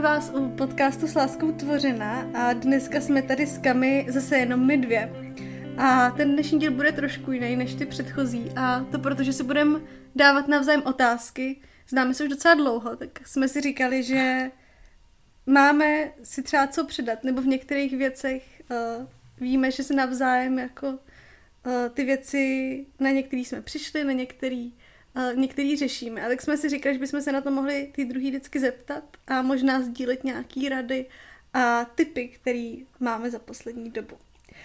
vás u podcastu s láskou tvořena a dneska jsme tady s Kami zase jenom my dvě. A ten dnešní díl bude trošku jiný než ty předchozí a to proto, že si budeme dávat navzájem otázky. Známe se už docela dlouho, tak jsme si říkali, že máme si třeba co předat, nebo v některých věcech uh, víme, že se navzájem jako uh, ty věci, na některý jsme přišli, na některý některý řešíme. A tak jsme si říkali, že bychom se na to mohli ty druhý vždycky zeptat a možná sdílet nějaký rady a typy, které máme za poslední dobu.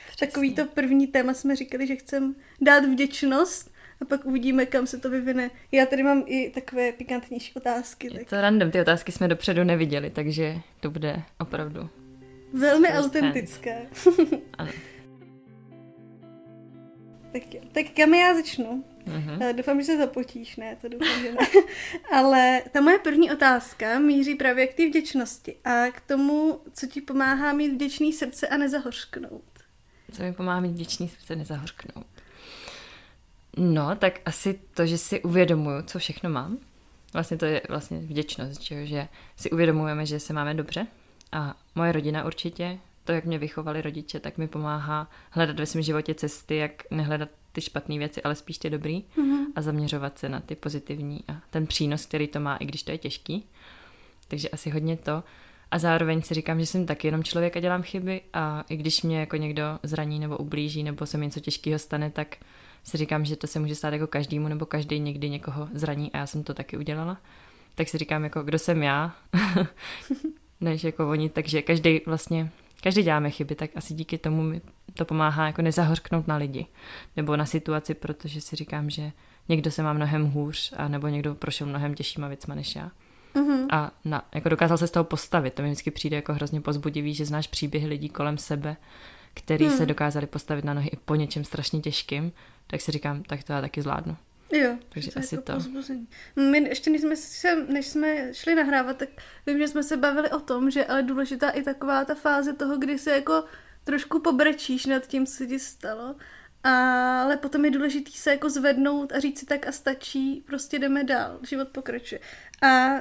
Přesně. Takový to první téma jsme říkali, že chceme dát vděčnost a pak uvidíme, kam se to vyvine. Já tady mám i takové pikantnější otázky. Je tak. to random, ty otázky jsme dopředu neviděli, takže to bude opravdu Velmi autentické. tak jo, tak kam já začnu? Uh-huh. Doufám, že se zapotíš, ne, to doufám, že ne. Ale ta moje první otázka míří právě k té vděčnosti a k tomu, co ti pomáhá mít vděčný srdce a nezahořknout. Co mi pomáhá mít vděčný srdce a nezahořknout? No, tak asi to, že si uvědomuju, co všechno mám. Vlastně to je vlastně vděčnost, že si uvědomujeme, že se máme dobře. A moje rodina určitě, to, jak mě vychovali rodiče, tak mi pomáhá hledat ve svém životě cesty, jak nehledat ty špatné věci, ale spíš ty dobrý mm-hmm. a zaměřovat se na ty pozitivní a ten přínos, který to má, i když to je těžký. Takže asi hodně to. A zároveň si říkám, že jsem taky jenom člověk a dělám chyby a i když mě jako někdo zraní nebo ublíží nebo se mi něco těžkého stane, tak si říkám, že to se může stát jako každému nebo každý někdy někoho zraní a já jsem to taky udělala. Tak si říkám, jako kdo jsem já, než jako oni, takže každý vlastně každý děláme chyby, tak asi díky tomu mi to pomáhá jako nezahořknout na lidi nebo na situaci, protože si říkám, že někdo se má mnohem hůř a nebo někdo prošel mnohem těžšíma věcma než já. Mm-hmm. A na, jako dokázal se z toho postavit. To mi vždycky přijde jako hrozně pozbudivý, že znáš příběhy lidí kolem sebe, který mm. se dokázali postavit na nohy i po něčem strašně těžkým, tak si říkám, tak to já taky zvládnu. Jo, takže to asi to. Pozbuzení. My ještě než jsme, se, než jsme šli nahrávat, tak vím, že jsme se bavili o tom, že ale důležitá i taková ta fáze toho, kdy se jako trošku pobrečíš nad tím, co ti stalo, ale potom je důležitý se jako zvednout a říct si tak a stačí, prostě jdeme dál, život pokračuje. A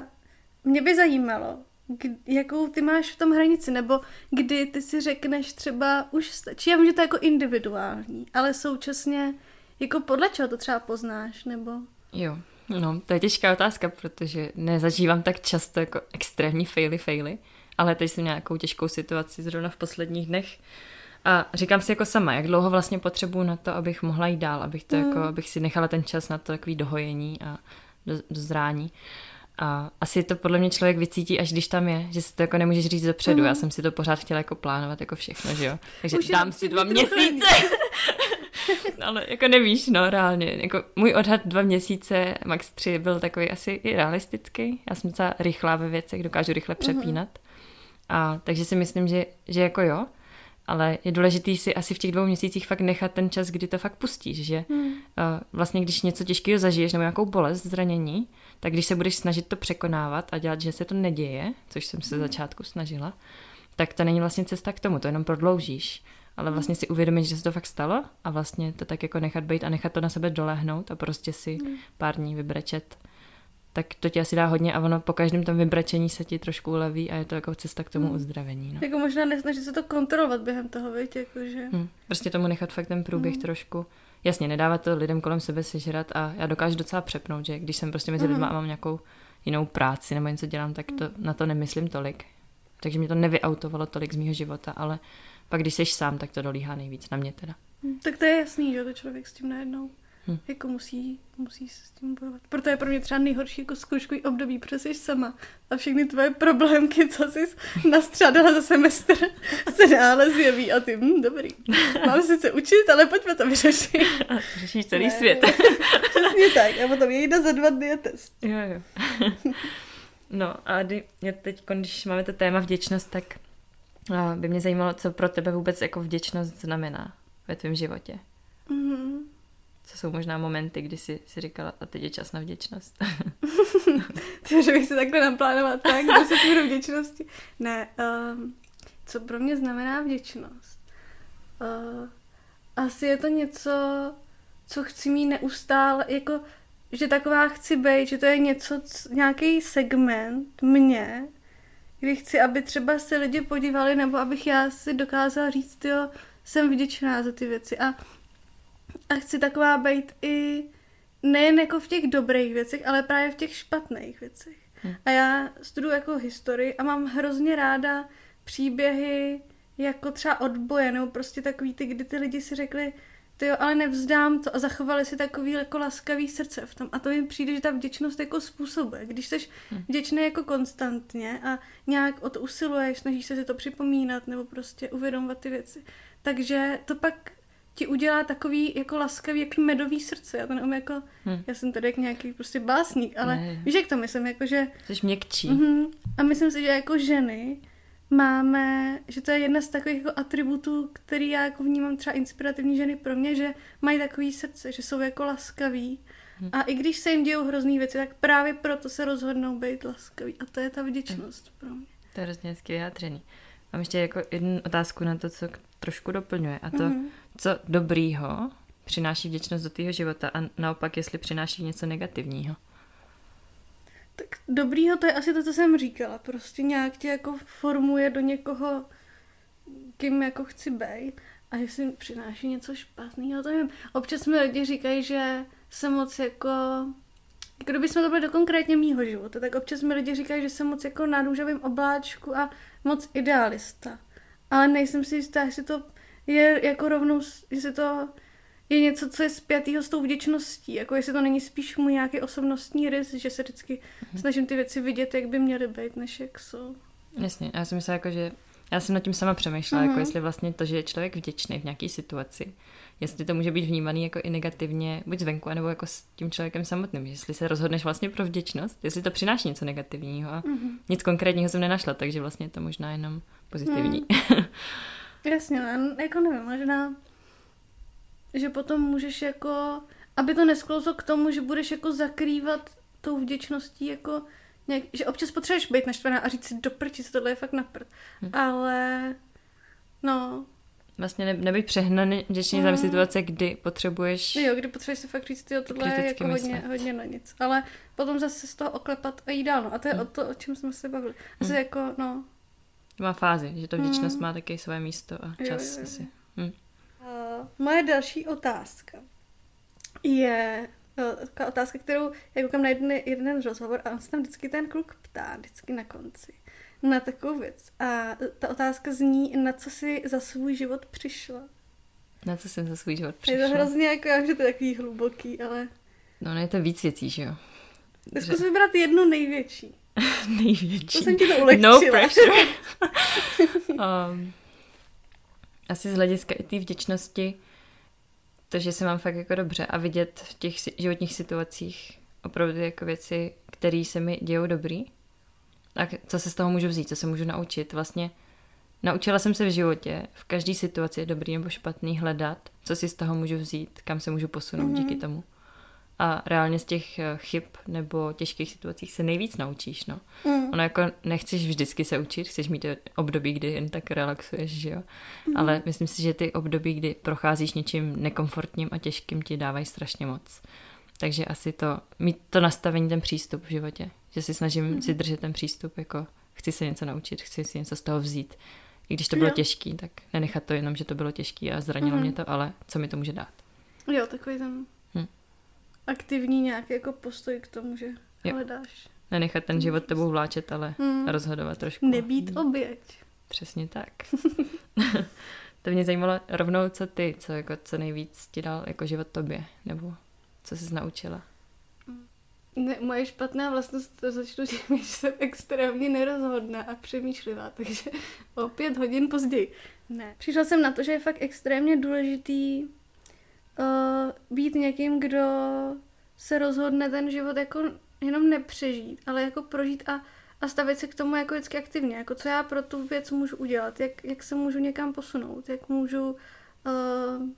mě by zajímalo, kdy, jakou ty máš v tom hranici, nebo kdy ty si řekneš třeba už stačí, já vím, že to je jako individuální, ale současně jako podle čeho to třeba poznáš, nebo? Jo, no, to je těžká otázka, protože nezažívám tak často jako extrémní faily, faily, ale teď jsem nějakou těžkou situaci zrovna v posledních dnech a říkám si jako sama, jak dlouho vlastně potřebuju na to, abych mohla jít dál, abych to mm. jako, abych si nechala ten čas na to takový dohojení a do, dozrání. A asi to podle mě člověk vycítí, až když tam je, že si to jako nemůžeš říct dopředu. Mm. Já jsem si to pořád chtěla jako plánovat jako všechno, že jo. Takže Už dám si dva měsíce. Ale jako nevíš, no, reálně. Jako můj odhad dva měsíce, max tři, byl takový asi i realistický. Já jsem docela rychlá ve věcech, dokážu rychle mhm. přepínat. Mm. A takže si myslím, že, že jako jo, ale je důležitý si asi v těch dvou měsících fakt nechat ten čas, kdy to fakt pustíš, že mm. uh, vlastně když něco těžkého zažiješ nebo nějakou bolest, zranění, tak když se budeš snažit to překonávat a dělat, že se to neděje, což jsem se mm. začátku snažila, tak to není vlastně cesta k tomu, to jenom prodloužíš ale vlastně si uvědomit, že se to fakt stalo a vlastně to tak jako nechat být a nechat to na sebe dolehnout a prostě si hmm. pár dní vybrečet, tak to ti asi dá hodně a ono po každém tom vybrečení se ti trošku uleví a je to jako cesta k tomu hmm. uzdravení. No. Jako možná nesnažit se to kontrolovat během toho, víte, jakože... Hmm. Prostě tomu nechat fakt ten průběh hmm. trošku jasně, nedávat to lidem kolem sebe sežrat a já dokážu docela přepnout, že když jsem prostě mezi lidmi a mám nějakou jinou práci nebo něco dělám, tak to, na to nemyslím tolik. Takže mě to nevyautovalo tolik z mého života, ale pak když jsi sám, tak to dolíhá nejvíc na mě teda. Hmm, tak to je jasný, že to člověk s tím najednou hmm. jako musí, musí se s tím bojovat. Proto je pro mě třeba nejhorší jako zkouškový období, protože jsi sama a všechny tvoje problémky, co jsi nastřádala za semestr, se dále zjeví a ty, hm, dobrý, mám sice učit, ale pojďme to vyřešit. Řešíš celý ne, svět. Přesně tak. A potom jde za dva dny a test. Jo, jo. No a kdy, teď, když máme to téma vděčnost, tak by mě zajímalo, co pro tebe vůbec jako vděčnost znamená ve tvém životě. Mm-hmm. Co jsou možná momenty, kdy jsi si říkala, a teď je čas na vděčnost. to, že bych si takhle naplánovat tak, kdo se budu vděčnosti. Ne, um, co pro mě znamená vděčnost? Uh, asi je to něco, co chci mít neustále, jako, že taková chci být, že to je něco, nějaký segment mě, kdy chci, aby třeba se lidi podívali, nebo abych já si dokázala říct, jo, jsem vděčná za ty věci a, a chci taková být i nejen jako v těch dobrých věcech, ale právě v těch špatných věcech. Hmm. A já studuji jako historii a mám hrozně ráda příběhy jako třeba odboje, nebo prostě takový ty, kdy ty lidi si řekli, ty jo, ale nevzdám to a zachovali si takový jako laskavý srdce v tom. A to mi přijde, že ta vděčnost jako způsobuje. Když jsi hmm. vděčný jako konstantně a nějak o to usiluješ, snažíš se si to připomínat nebo prostě uvědomovat ty věci, takže to pak ti udělá takový jako laskavý, jaký medový srdce. Já to nevím, jako, hmm. já jsem tady jak nějaký prostě básník, ale ne. víš, jak to myslím, jako že... Jsi měkčí. Uh-huh. A myslím si, že jako ženy máme, že to je jedna z takových jako atributů, který já jako vnímám třeba inspirativní ženy pro mě, že mají takový srdce, že jsou jako laskaví. Hmm. A i když se jim dějou hrozný věci, tak právě proto se rozhodnou být laskaví. A to je ta vděčnost pro mě. To je hrozně hezky vyjádřený. Mám ještě jako jednu otázku na to, co trošku doplňuje. A to, mm-hmm. co dobrýho přináší vděčnost do tvého života a naopak, jestli přináší něco negativního. Tak dobrýho to je asi to, co jsem říkala. Prostě nějak tě jako formuje do někoho, kým jako chci být. A jestli přináší něco špatného, to nevím. Občas mi lidi říkají, že jsem moc jako... Jako kdybychom to byli do konkrétně mýho života, tak občas mi lidi říkají, že jsem moc jako na růžovém obláčku a moc idealista. Ale nejsem si jistá, jestli to je jako rovnou, jestli to je něco, co je spjatýho s tou vděčností, jako jestli to není spíš můj nějaký osobnostní rys, že se vždycky mm-hmm. snažím ty věci vidět, jak by měly být, než jak jsou. Jasně, já si myslím, jako, že já jsem nad tím sama přemýšlela, mm-hmm. jako mhm. jestli vlastně to, že je člověk vděčný v nějaké situaci, jestli to může být vnímaný jako i negativně, buď zvenku, nebo jako s tím člověkem samotným, jestli se rozhodneš vlastně pro vděčnost, jestli to přináší něco negativního a mm-hmm. nic konkrétního jsem nenašla, takže vlastně je to možná jenom pozitivní. Mm. Jasně, jako nevím, možná, že potom můžeš jako, aby to nesklouzlo k tomu, že budeš jako zakrývat tou vděčností jako nějak, že občas potřebuješ být naštvaná a říct si do prči, tohle je fakt na prd. Hmm. Ale no, Vlastně ne, nebyt přehnaný vděčný mm. za situace, kdy potřebuješ... Jo, kdy potřebuješ si fakt říct, jo, tohle je jako hodně, hodně na nic. Ale potom zase z toho oklepat a jít dál. No. A to je mm. o to, o čem jsme se bavili. Asi mm. jako, no, má fázi, že to vděčnost mm. má taky své místo a čas jo, jo, jo. asi. Hm. Moje další otázka je uh, taková otázka, kterou já koukám na jeden, jeden rozhovor a on se tam vždycky ten kluk ptá, vždycky na konci, na takovou věc. A ta otázka zní, na co si za svůj život přišla. Na co jsem za svůj život přišla? Je to hrozně jako, že to je takový hluboký, ale... No, ne, je to víc věcí, že jo? Zkus vybrat jednu největší. Největší. To jsem ti to ulehčila. No pressure. um, asi z hlediska i té vděčnosti, to, že se mám fakt jako dobře a vidět v těch životních situacích opravdu jako věci, které se mi dějou dobrý. A co se z toho můžu vzít, co se můžu naučit. Vlastně naučila jsem se v životě, v každé situaci, dobrý nebo špatný, hledat, co si z toho můžu vzít, kam se můžu posunout mm-hmm. díky tomu a reálně z těch eh, chyb nebo těžkých situacích se nejvíc naučíš, no. Mm. Ono jako nechceš vždycky se učit, chceš mít období, kdy jen tak relaxuješ, že jo. Mm. Ale myslím si, že ty období, kdy procházíš něčím nekomfortním a těžkým, ti dávají strašně moc. Takže asi to, mít to nastavení, ten přístup v životě. Že si snažím mm. si držet ten přístup, jako chci se něco naučit, chci si něco z toho vzít. I když to bylo jo. těžký, tak nenechat to jenom, že to bylo těžký a zranilo mm. mě to, ale co mi to může dát. Jo, takový ten aktivní nějaký jako postoj k tomu, že jo. hledáš. Nenechat ten život tebou vláčet, ale hmm. rozhodovat trošku. Nebýt oběť. Přesně tak. to mě zajímalo rovnou, co ty, co, jako, co nejvíc ti dal jako život tobě, nebo co jsi naučila. Ne, moje špatná vlastnost to začnu tím, že jsem extrémně nerozhodná a přemýšlivá, takže o pět hodin později. Ne. Přišla jsem na to, že je fakt extrémně důležitý uh, být někým, kdo se rozhodne ten život jako jenom nepřežít, ale jako prožít a, a stavit se k tomu jako vždycky aktivně, jako co já pro tu věc můžu udělat, jak, jak se můžu někam posunout, jak můžu uh,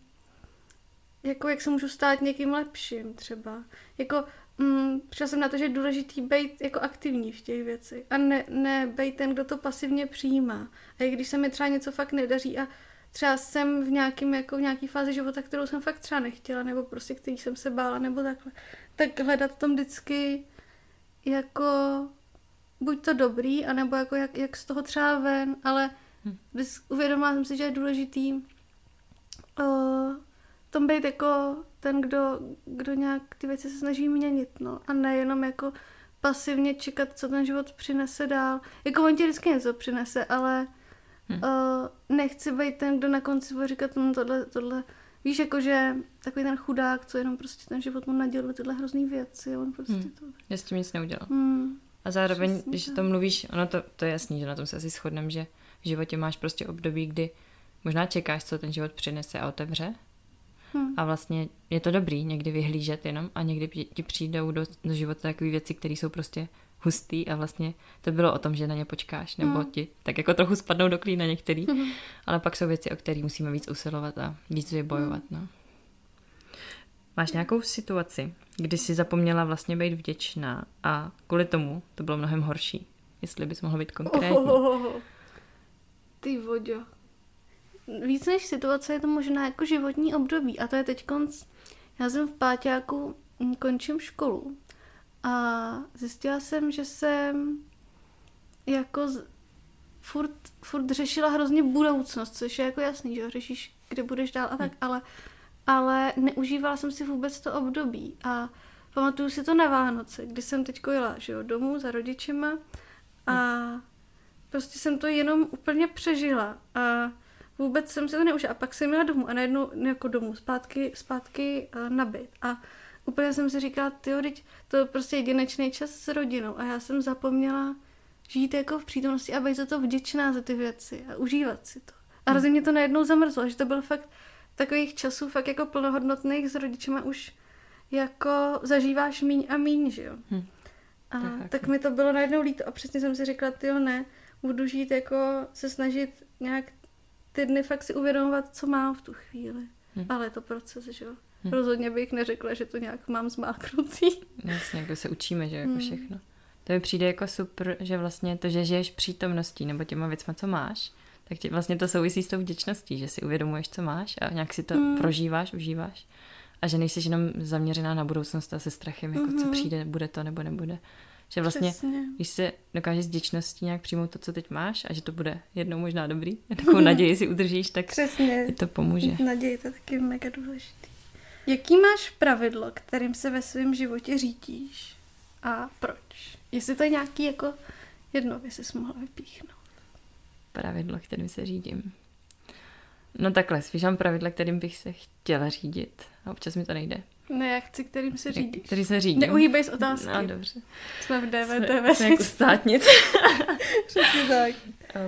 jako jak se můžu stát někým lepším třeba. Jako mm, přišla jsem na to, že je důležitý být jako aktivní v těch věcech a ne, ne být ten, kdo to pasivně přijímá. A i když se mi třeba něco fakt nedaří a třeba jsem v nějakým, jako v nějaký fázi života, kterou jsem fakt třeba nechtěla, nebo prostě který jsem se bála, nebo takhle, tak hledat tom vždycky jako buď to dobrý, anebo jako jak, jak z toho třeba ven, ale Hm. vys- uvědomila jsem si, že je důležitý uh, tom být jako ten, kdo, kdo nějak ty věci se snaží měnit, no. A nejenom jako pasivně čekat, co ten život přinese dál. Jako on ti vždycky něco přinese, ale Hm. uh, nechci být ten, kdo na konci bude říkat, hm, tohle, tohle, víš, jako že takový ten chudák, co jenom prostě ten život mu nadělil tyhle hrozný věci, on prostě Hm. to... Já s tím nic neudělal. Hmm. A zároveň, Přesně když tak. to mluvíš, ono to, to je jasný, že na tom se asi shodneme, že v životě máš prostě období, kdy možná čekáš, co ten život přinese a otevře. Hm. A vlastně je to dobrý někdy vyhlížet jenom a někdy ti- ti přijdou do, do života takové věci, které jsou prostě hustý a vlastně to bylo o tom, že na ně počkáš, nebo Mm. ti tak jako trochu spadnou do klína některý, Mhm. ale pak jsou věci, o které musíme víc usilovat a víc je bojovat. No. Máš nějakou situaci, kdy jsi zapomněla vlastně být vděčná a kvůli tomu to bylo mnohem horší? Jestli bys mohla být konkrétní. Ohohoho. Ty voďo. Víc než situace je to možná jako životní období a to je teď konc. Já jsem v páťáku mm, končím školu a zjistila jsem, že jsem jako z, furt, furt řešila hrozně budoucnost, což je jako jasný, že jo, řešíš, kde budeš dál a tak, ale, ale neužívala jsem si vůbec to období. A pamatuju si to na Vánoce, kdy jsem teď jela, že jo, domů za rodičema a prostě jsem to jenom úplně přežila. A vůbec jsem si to neužila. A pak jsem jela domů a najednou jako domů, zpátky, zpátky uh, na byt. A úplně jsem si říkala, ty to je prostě jedinečný čas s rodinou a já jsem zapomněla žít jako v přítomnosti a být za to vděčná za ty věci a užívat si to. A hrozně mě to najednou zamrzlo, že to byl fakt takových časů fakt jako plnohodnotných s rodičema už jako zažíváš míň a míň, že jo. Hm. A, fakt, tak mi to bylo najednou líto a přesně jsem si řekla, ty ne, budu žít jako se snažit nějak ty dny fakt si uvědomovat, co mám v tu chvíli. Hm. Ale je to proces, že jo. Hm. Rozhodně bych neřekla, že to nějak mám zmáknutý. Jasně, jako se učíme, že jako Hmm. všechno. To mi přijde jako super, že vlastně to, že žiješ přítomností nebo těma věcma, co máš, tak ti vlastně to souvisí s tou vděčností, že si uvědomuješ, co máš a nějak si to Hmm. prožíváš, užíváš. A že nejsi jenom zaměřená na budoucnost a se strachem, jako co Mhm. přijde, bude to nebo nebude. Že vlastně, Přesně. když se dokážeš s vděčností nějak přijmout to, co teď máš a že to bude jednou možná dobrý, takovou naději si udržíš, tak Přesně. ti to pomůže. Naděje to je taky mega důležitý. Jaký máš pravidlo, kterým se ve svém životě řídíš? A proč? Jestli to je nějaký jako jedno, by jsi mohla vypíchnout. pravidlo, kterým se řídím. No takhle, spíš mám pravidla, kterým bych se chtěla řídit. A občas mi to nejde. Ne, já chci, kterým se řídíš. Který se řídím. Neuhýbej z otázky. No, dobře. Jsme v DVTV. jsme jako státnic. Přesně tak.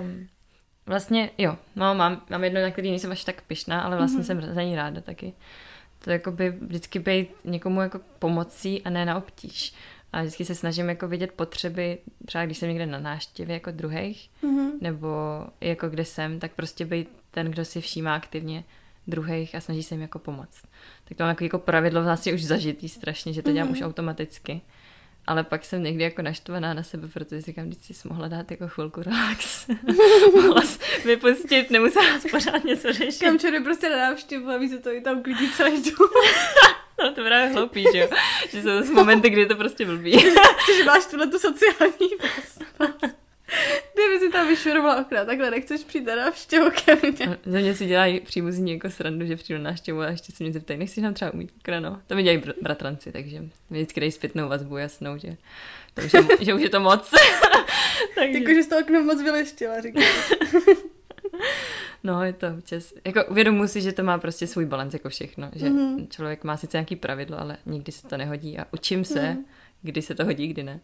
um, vlastně, jo, no, mám, mám jedno, na který nejsem až tak pyšná, ale vlastně Mhm. mm-hmm. jsem za ní ráda taky. To jako by vždycky být někomu jako pomocí a ne na obtíž. A vždycky se snažím jako vidět potřeby, třeba když jsem někde na náštěvě jako druhých, Mhm. nebo jako kde jsem, tak prostě být ten, kdo si všímá aktivně druhých a snaží se jim jako pomoct. Tak to mám jako, jako pravidlo vlastně už zažitý strašně, že to dělám Mhm. už automaticky. Ale pak jsem někdy jako naštvaná na sebe, protože říkám, když jsi mohla dát jako chvilku relax. mohla vypustit, nemusela jsi pořád něco řešit. Kam člověk prostě na návštěvu a víc to i tam klidí celý dům. No to je právě hloupý, že jo? Že jsou zase momenty, kdy je to prostě blbý. že máš tuhle tu sociální. Kdyby si tam vyšurovala okna, takhle nechceš přijít na návštěvu ke mně. Ze mě si dělají příbuzní jako srandu, že přijdu na návštěvu a ještě se mě zeptají, nechci nám třeba umít okna, no. To mi dělají br- bratranci, takže mi vždycky dají zpětnou vazbu jasnou, že, to už je, že už je to moc. takže, Jakože jsi to okno moc vyleštila, říkám. no, je to občas, jako uvědomuji si, že to má prostě svůj balans jako všechno, že Mhm. člověk má sice nějaký pravidlo, ale nikdy se to nehodí a učím se, Mhm. kdy se to hodí, kdy ne.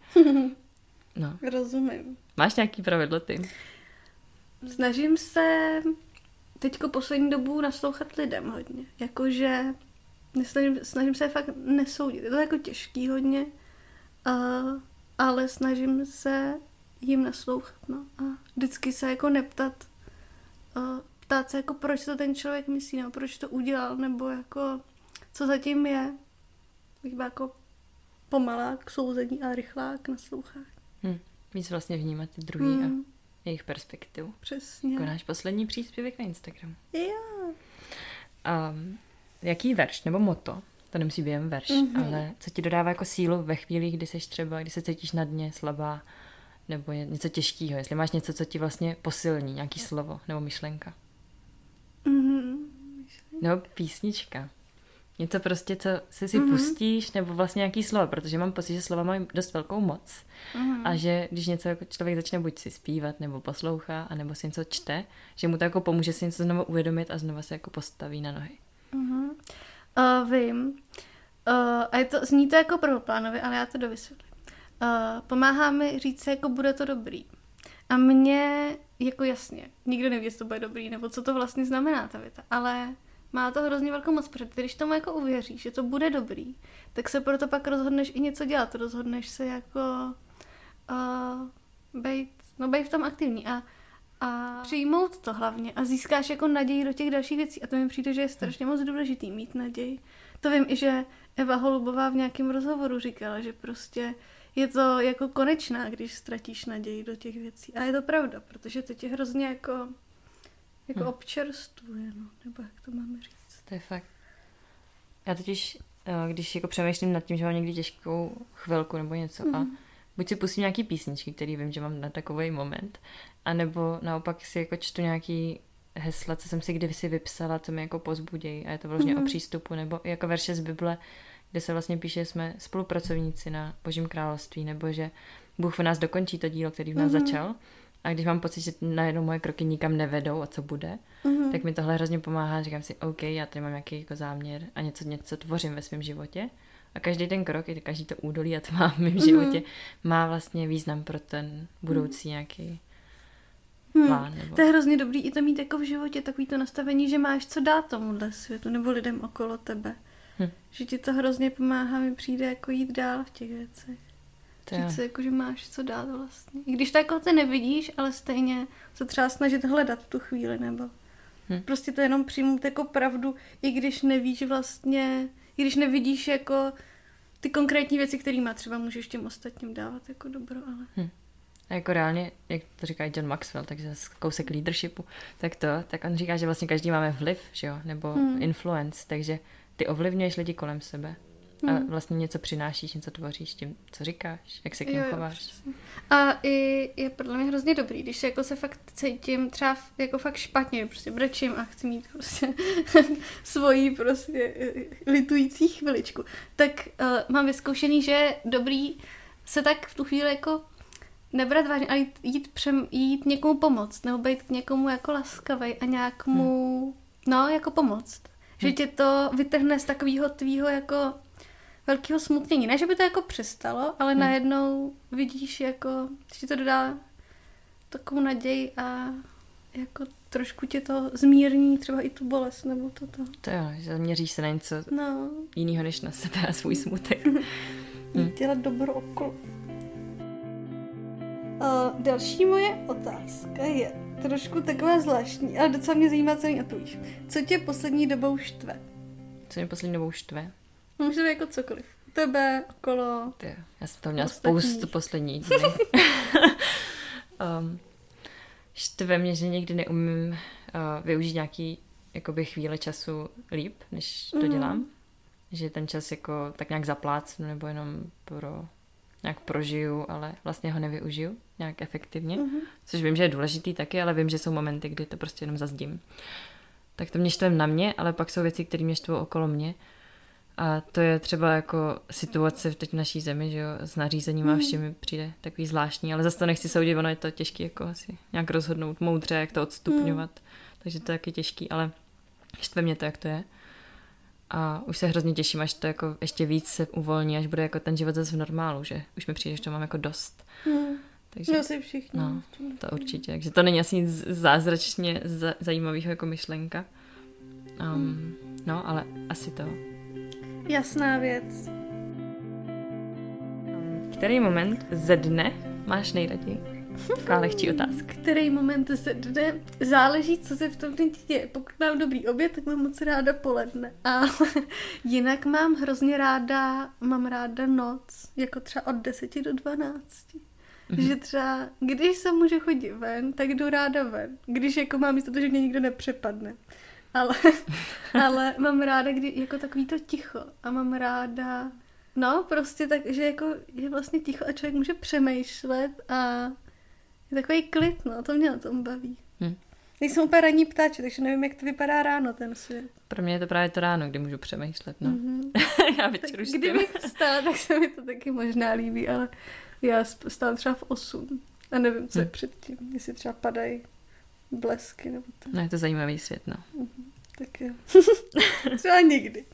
No, Rozumím. máš nějaký pravidlo ty? Snažím se teďko poslední dobu naslouchat lidem hodně. Jakože nesnažím, snažím se fakt nesoudit. Je to jako těžký hodně, uh, ale snažím se jim naslouchat. No. A vždycky se jako neptat, uh, ptát se jako proč to ten člověk myslí, nebo proč to udělal, nebo jako co zatím je. Bych byla jako pomalá k souzení a rychlá k naslouchání. Víc vlastně vnímat ty druhý a Hmm, jejich perspektivu. přesně. Jako náš poslední příspěvek na Instagram. Jo. Um, jaký verš nebo moto, to nemusí být jen verš, Mhm. mm-hmm. ale co ti dodává jako sílu ve chvíli, kdy jsi třeba, kdy se cítíš na dně, slabá, nebo něco těžkého, jestli máš něco, co ti vlastně posilní, nějaký slovo nebo myšlenka. Mm-hmm. Nebo písnička. Něco prostě, co si si Mhm. pustíš, nebo vlastně nějaký slovo, protože mám pocit, že slova mají dost velkou moc. Mhm. A že když něco jako člověk začne buď si zpívat, nebo poslouchá, anebo si něco čte, že mu to jako pomůže si něco znovu uvědomit a znova se jako postaví na nohy. Uh-huh. Uh, vím. Uh, a je to, zní to jako prvoplánově, ale já to dovysvětlím. Uh, pomáhá mi říct si, jako bude to dobrý. A mně, jako jasně, nikdo neví, jestli to bude dobrý, nebo co to vlastně znamená ta věta, ale má to hrozně velkou moc, protože když tomu jako uvěříš, že to bude dobrý, tak se proto pak rozhodneš i něco dělat, rozhodneš se jako uh, být, no být v tom aktivní a, a přijmout to hlavně a získáš jako naději do těch dalších věcí a to mi přijde, že je strašně moc důležitý mít naději. To vím i, že Eva Holubová v nějakém rozhovoru říkala, že prostě je to jako konečná, když ztratíš naději do těch věcí. A je to pravda, protože to tě hrozně jako, jako Hm. občerstvuje, no, nebo jak to máme říct. To je fakt. Já totiž, eh, když jako přemýšlím nad tím, že mám někdy těžkou chvilku nebo něco a Mhm. buď si pustím nějaký písničky, který vím, že mám na takový moment, anebo naopak si jako čtu nějaký hesla, co jsem si kdysi vypsala, co mi jako pozbudějí a je to vlastně Mhm. o přístupu, nebo jako verše z Bible, kde se vlastně píše, že jsme spolupracovníci na Božím království, nebo že Bůh v nás dokončí to dílo, který v nás Mhm. začal. A když mám pocit, že najednou moje kroky nikam nevedou a co bude, Mhm. tak mi tohle hrozně pomáhá. Říkám si, OK, já tady mám nějaký jako záměr a něco, něco tvořím ve svém životě. A každý ten krok, i každý to údolí a to má v mém Mhm. životě, má vlastně význam pro ten budoucí nějaký Hmm. plán. Nebo... To je hrozně dobrý i to mít jako v životě takový to nastavení, že máš co dát tomuhle světu nebo lidem okolo tebe. Hm. Že ti to hrozně pomáhá, mi přijde jako jít dál v těch věcech. Říct si jako, že máš co dát vlastně. I když to jako ty nevidíš, ale stejně se třeba snažit hledat v tu chvíli nebo Hm. prostě to jenom přijmout jako pravdu, i když nevíš vlastně, i když nevidíš jako ty konkrétní věci, kterýma třeba můžeš těm ostatním dávat jako dobro, ale... a jako reálně, jak to říká John Maxwell, takže z kousek leadershipu, tak to, tak on říká, že vlastně každý máme vliv, že jo, nebo Hmm. influence, takže ty ovlivňuješ lidi kolem sebe. A Hmm. vlastně něco přinášíš, něco tvoříš tím, co říkáš, jak se k Jo, něm jo, chováš. přesně. A i je podle mě hrozně dobrý, když se jako se fakt cítím třeba jako fakt špatně, prostě brečím a chci mít prostě svoji prostě eh, litující chviličku, tak uh, mám vyzkoušený, že je dobrý se tak v tu chvíli jako nebrat vážně, ale jít, jít, přem, jít někomu pomoct, nebo být k někomu jako laskavej a nějak mu, no, jako pomoct. Že Hmm. tě to vytrhne z takového tvýho jako velkého smutnění. Ne, že by to jako přestalo, ale Hmm. najednou vidíš jako, že to dodá takovou naději a jako trošku tě to zmírní třeba i tu bolest nebo toto. To jo, že zaměříš se na něco No, jiného než na sebe a svůj smutek. jít dělat dobro okolo. Uh, další moje otázka je trošku taková zvláštní, ale docela mě zajímá, co mi odpovíš. Co tě poslední dobou štve? Co mě poslední dobou štve? Může být jako cokoliv. Tebe, okolo. Je, já jsem to měla Ostatních. spoustu poslední dny. um, štve mě, že někdy neumím uh, využít nějaký jakoby chvíle času líp, než to Mhm. dělám. Že ten čas jako tak nějak zaplácnu nebo jenom pro nějak prožiju, ale vlastně ho nevyužiju nějak efektivně. Mhm. Což vím, že je důležitý taky, ale vím, že jsou momenty, kdy to prostě jenom zazdím. Tak to mě štve na mě, ale pak jsou věci, které mě štvou okolo mě. A to je třeba jako situace v teď v naší zemi, že jo, s nařízením a Mhm. všemi přijde takový zvláštní, ale zase to nechci soudit, ono je to těžké jako asi nějak rozhodnout moudře, jak to odstupňovat. Takže to je taky těžký, ale štve mě to, jak to je. A už se hrozně těším, až to jako ještě víc se uvolní, až bude jako ten život zase v normálu, že už mi přijde, že to mám jako dost. Hmm. Takže No si všichni. No, to určitě. Takže to není asi nic zázračně za- zajímavého jako myšlenka. Um, no, ale asi to. Jasná věc. Který moment ze dne máš nejraději? Taková lehčí otázka. Který moment se dne záleží, co se v tom dni děje. Pokud mám dobrý oběd, tak mám moc ráda poledne. A jinak mám hrozně ráda, mám ráda noc, jako třeba od 10 do 12. Mhm. Že třeba, když se může chodit ven, tak jdu ráda ven. Když jako mám jistotu, že mě nikdo nepřepadne. Ale, ale mám ráda, kdy jako takový to ticho. A mám ráda No, prostě tak, že jako je vlastně ticho a člověk může přemýšlet a je takový klid, no, to mě na tom baví. Hm. Nejsem úplně ranní ptáče, takže nevím, jak to vypadá ráno ten svět. Pro mě je to právě to ráno, kdy můžu přemýšlet, no. Mhm. Já Tak večer už kdybych vstala, tak se mi to taky možná líbí, ale já vstávám třeba v 8 a nevím, co je Hm. předtím, jestli třeba padají blesky nebo to. No, je to zajímavý svět, no. Tak jo. třeba nikdy.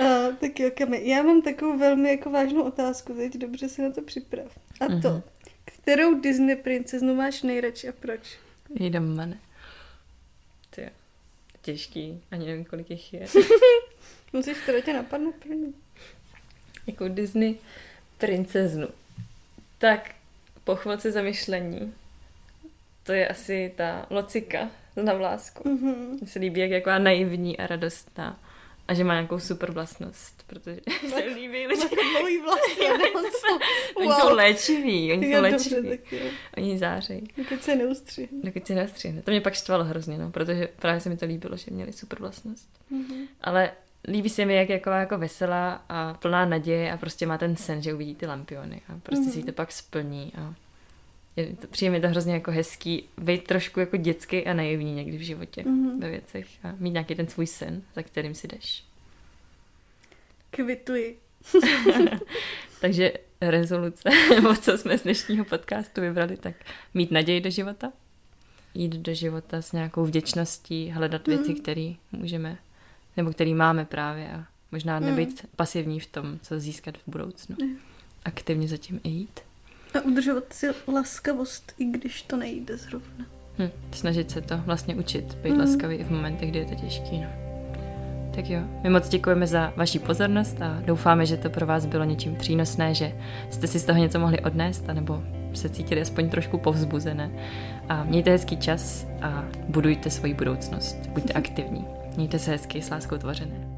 Uh, tak jo, Kami, já mám takovou velmi jako vážnou otázku teď, dobře se na to připrav. A to, Mhm. kterou Disney princeznu máš nejradši a proč? Jde mane. Ty jo. Těžký, ani nevím, kolik jich je. Musíš to tě napadnout první. Jako Disney princeznu. Tak po chvilce zamyšlení, to je asi ta Locika z Navlásku. Mhm. Mně se líbí, jak je taková naivní a radostná. A že má nějakou super vlastnost, protože se líbí lidi. Jako nebo co? Oni jsou léčiví, oni jsou léčiví. Oni zářejí. Dokud se neustřihne. Dokud si nastřihne. To mě pak štvalo hrozně, no, protože právě se mi to líbilo, že měli super vlastnost. Mhm. Ale líbí se mi, jak je jako, jako veselá a plná naděje a prostě má ten sen, že uvidí ty lampiony a prostě si Mhm. to pak splní a je to, přijde mi to hrozně jako hezký, být trošku jako dětský a naivní někdy v životě Mhm. ve věcech a mít nějaký ten svůj sen, za kterým si jdeš. Kvituji. Takže rezoluce, nebo co jsme z dnešního podcastu vybrali, tak mít naději do života, jít do života s nějakou vděčností, hledat věci, Mhm. které můžeme, nebo které máme právě a možná Mhm. nebyt pasivní v tom, co získat v budoucnu. Mhm. Aktivně zatím i jít. A udržovat si laskavost, i když to nejde zrovna. Hm, snažit se to vlastně učit, být Mhm. laskavý i v momentech, kdy je to těžký. No. Tak jo, my moc děkujeme za vaši pozornost a doufáme, že to pro vás bylo něčím přínosné, že jste si z toho něco mohli odnést, anebo se cítili aspoň trošku povzbuzené. A mějte hezký čas a budujte svoji budoucnost. Buďte aktivní. Mějte se hezky s láskou tvořené.